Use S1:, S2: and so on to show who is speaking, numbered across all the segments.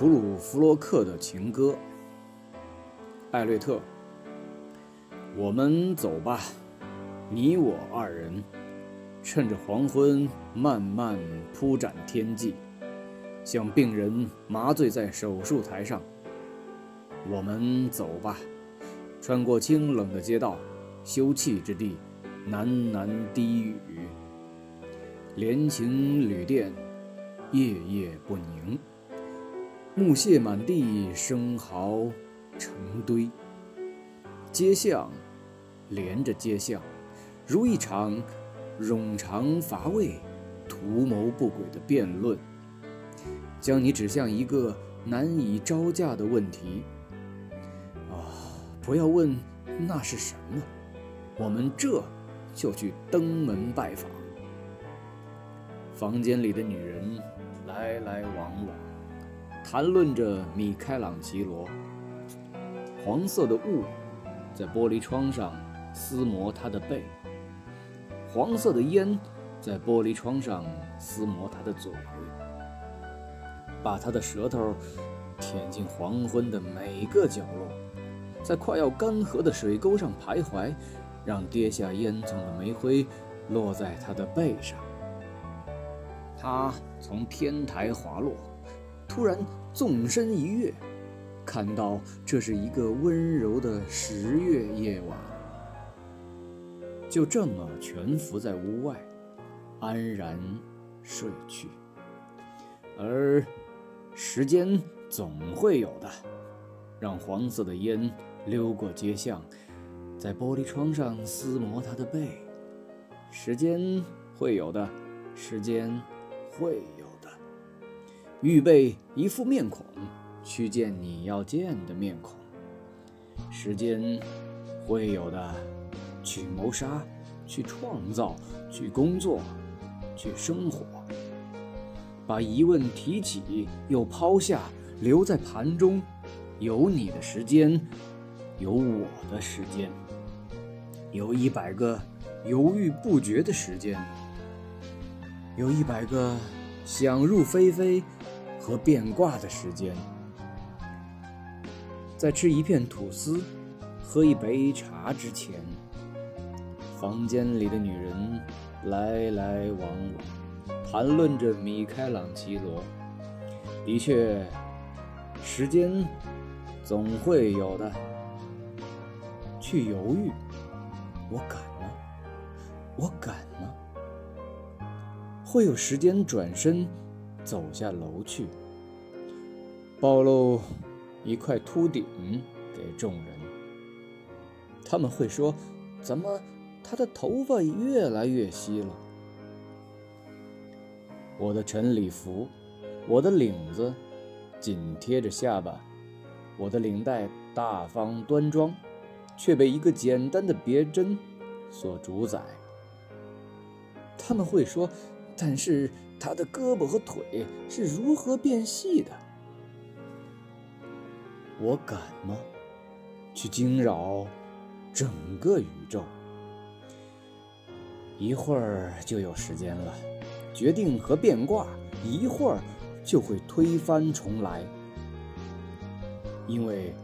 S1: 普鲁弗洛克的情歌，艾略特。我们走吧，你我二人，趁着黄昏慢慢铺展天际，像病人麻醉在手术台上。我们走吧，穿过清冷的街道，休憩之地，喃喃低语，连情旅店，夜夜不宁。木屑满地，生蚝成堆。街巷连着街巷，如一场冗长乏味、图谋不轨的辩论，将你指向一个难以招架的问题。啊，不要问那是什么，我们这就去登门拜访。房间里的女人来来往往。谈论着米开朗基罗，黄色的雾在玻璃窗上撕磨他的背，黄色的烟在玻璃窗上撕磨他的嘴，把他的舌头舔进黄昏的每个角落，在快要干涸的水沟上徘徊，让跌下烟囱的煤灰落在他的背上。他从天台滑落。突然纵身一跃，看到这是一个温柔的十月夜晚，就这么蜷伏在屋外，安然睡去。而时间总会有的，让黄色的烟溜过街巷，在玻璃窗上撕磨他的背。时间会有的，时间会。预备一副面孔，去见你要见的面孔。时间会有的，去谋杀，去创造，去工作，去生活。把疑问提起又抛下，留在盘中。有你的时间，有我的时间，有一百个犹豫不决的时间，有一百个想入非非。和变卦的时间，在吃一片吐司、喝一杯茶之前，房间里的女人来来往往，谈论着米开朗基罗。的确，时间总会有的。去犹豫，我敢吗？我敢吗？会有时间转身。走下楼去，暴露一块秃顶给众人。他们会说：“怎么他的头发越来越稀了？”我的晨礼服，我的领子紧贴着下巴，我的领带大方端庄，却被一个简单的别针所主宰。他们会说：“但是……”他的胳膊和腿是如何变细的？我敢吗？去惊扰整个宇宙？一会儿就有时间了，决定和变卦，一会儿就会推翻重来，因为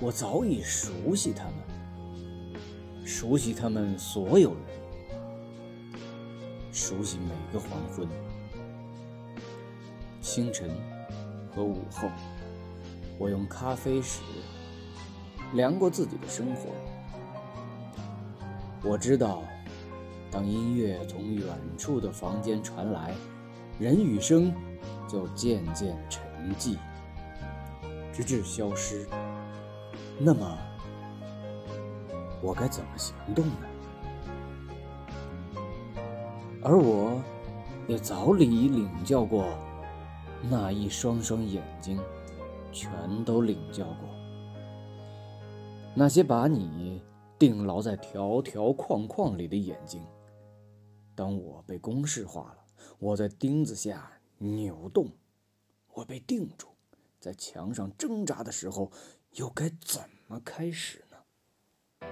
S1: 我早已熟悉他们，熟悉他们所有人。熟悉每个黄昏、清晨和午后，我用咖啡匙量过自己的生活。我知道，当音乐从远处的房间传来，人与声就渐渐沉寂，直至消失。那么，我该怎么行动呢？而我，也早已领教过那一双双眼睛，全都领教过那些把你定牢在条条框框里的眼睛。当我被公式化了，我在钉子下扭动，我被定住，在墙上挣扎的时候，又该怎么开始呢？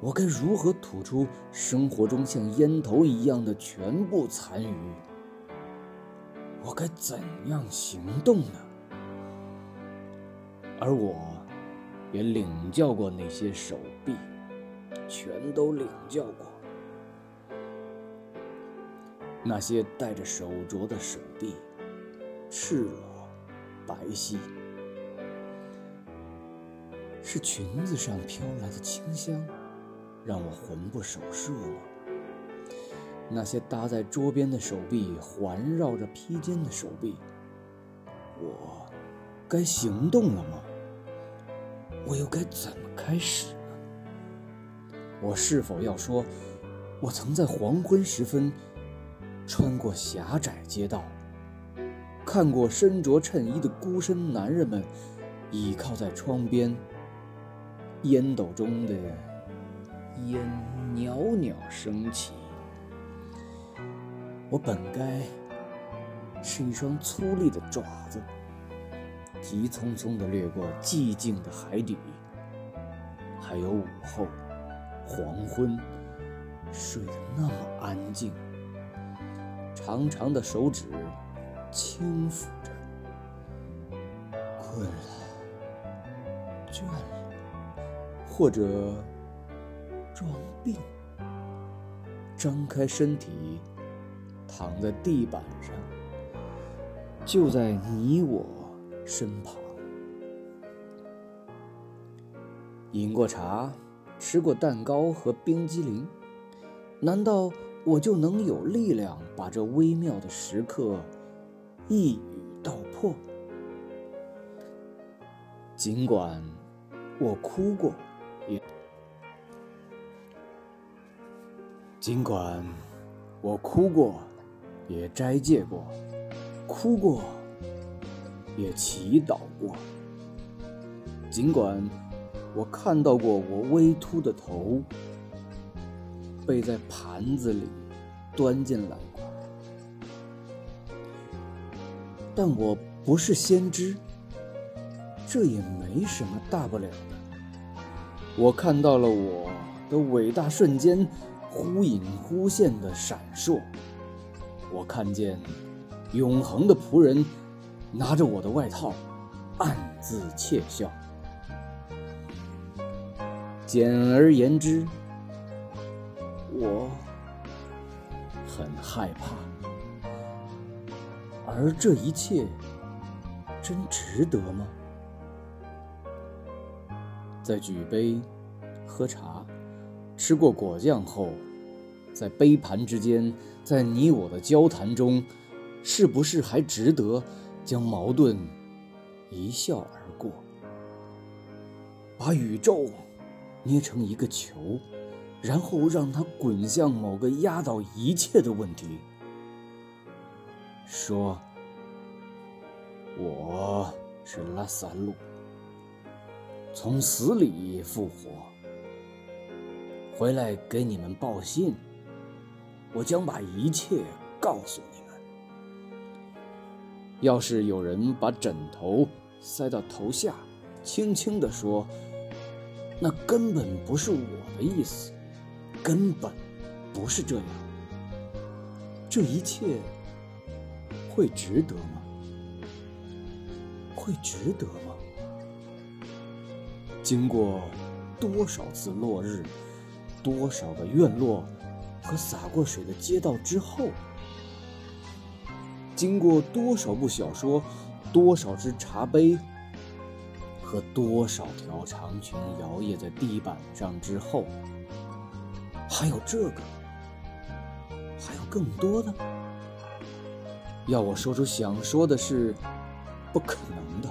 S1: 我该如何吐出生活中像烟头一样的全部残余？我该怎样行动呢？而我，也领教过那些手臂，全都领教过。那些戴着手镯的手臂，赤裸、白皙，是裙子上飘来的清香，让我魂不守舍吗？那些搭在桌边的手臂，环绕着披肩的手臂，我该行动了吗？我又该怎么开始呢？我是否要说，我曾在黄昏时分，穿过狭窄街道，看过身着衬衣的孤身男人们倚靠在窗边，烟斗中的烟袅袅升起。我本该是一双粗粝的爪子，急匆匆地掠过寂静的海底，还有午后、黄昏，睡得那么安静。长长的手指轻抚着，困了，倦了，或者装病，张开身体。躺在地板上，就在你我身旁。饮过茶，吃过蛋糕和冰激凌，难道我就能有力量把这微妙的时刻一语道破？尽管我哭过，也尽管我哭过。也斋戒过，哭过，也祈祷过。尽管我看到过我微秃的头被在盘子里端进来过，但我不是先知，这也没什么大不了的。我看到了我的伟大瞬间忽隐忽现的闪烁。我看见永恒的仆人拿着我的外套，暗自窃笑。简而言之，我很害怕。而这一切真值得吗？在举杯喝茶、吃过果酱后。在杯盘之间，在你我的交谈中，是不是还值得将矛盾一笑而过？把宇宙捏成一个球，然后让它滚向某个压倒一切的问题。说：“我是拉萨路，从死里复活，回来给你们报信。”我将把一切告诉你。要是有人把枕头塞到头下，轻轻地说：“那根本不是我的意思，根本不是这样。”这一切会值得吗？会值得吗？经过多少次落日，多少个院落？和洒过水的街道之后，经过多少部小说，多少只茶杯，和多少条长裙摇曳在地板上之后，还有这个，还有更多的。要我说出想说的是，不可能的。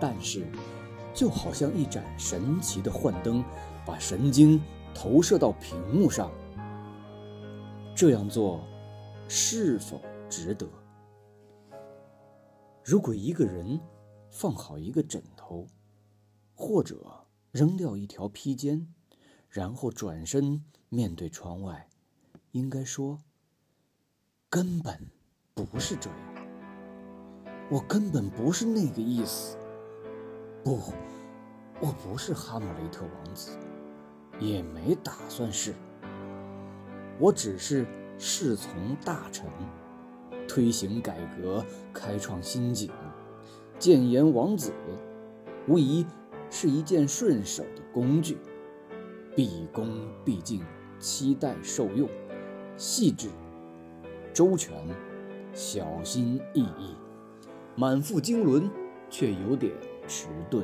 S1: 但是，就好像一盏神奇的幻灯，把神经。投射到屏幕上，这样做是否值得？如果一个人放好一个枕头，或者扔掉一条披肩，然后转身面对窗外，应该说：“根本不是这样，我根本不是那个意思。不，我不是哈姆雷特王子。”也没打算是，我只是侍从大臣，推行改革，开创新景，建言王子，无疑是一件顺手的工具，毕恭毕敬，期待受用，细致、周全、小心翼翼，满腹经纶，却有点迟钝。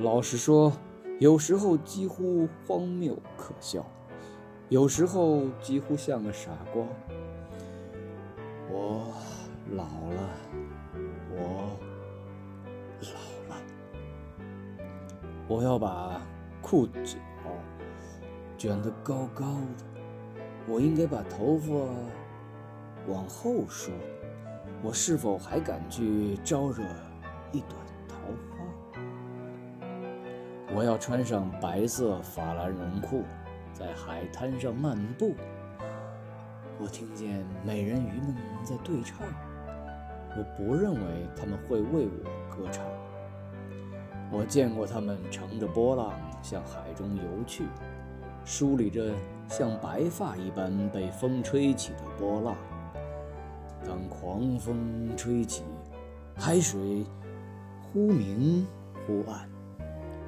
S1: 老实说，有时候几乎荒谬可笑，有时候几乎像个傻瓜。我老了，我老了，我要把裤脚卷得高高的，我应该把头发往后梳。我是否还敢去招惹一朵桃花？我要穿上白色法兰绒裤，在海滩上漫步。我听见美人鱼们在对唱，我不认为他们会为我歌唱。我见过他们乘着波浪向海中游去，梳理着像白发一般被风吹起的波浪。当狂风吹起，海水忽明忽暗，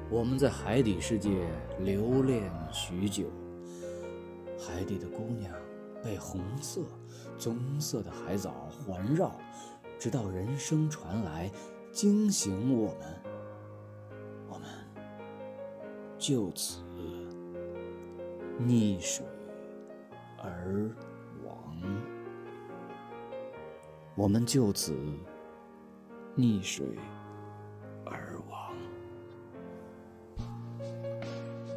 S1: 我们在海底世界留恋许久。海底的姑娘。被红色、棕色的海藻环绕，直到人声传来，惊醒我们。我们就此溺水而亡。我们就此溺水而亡。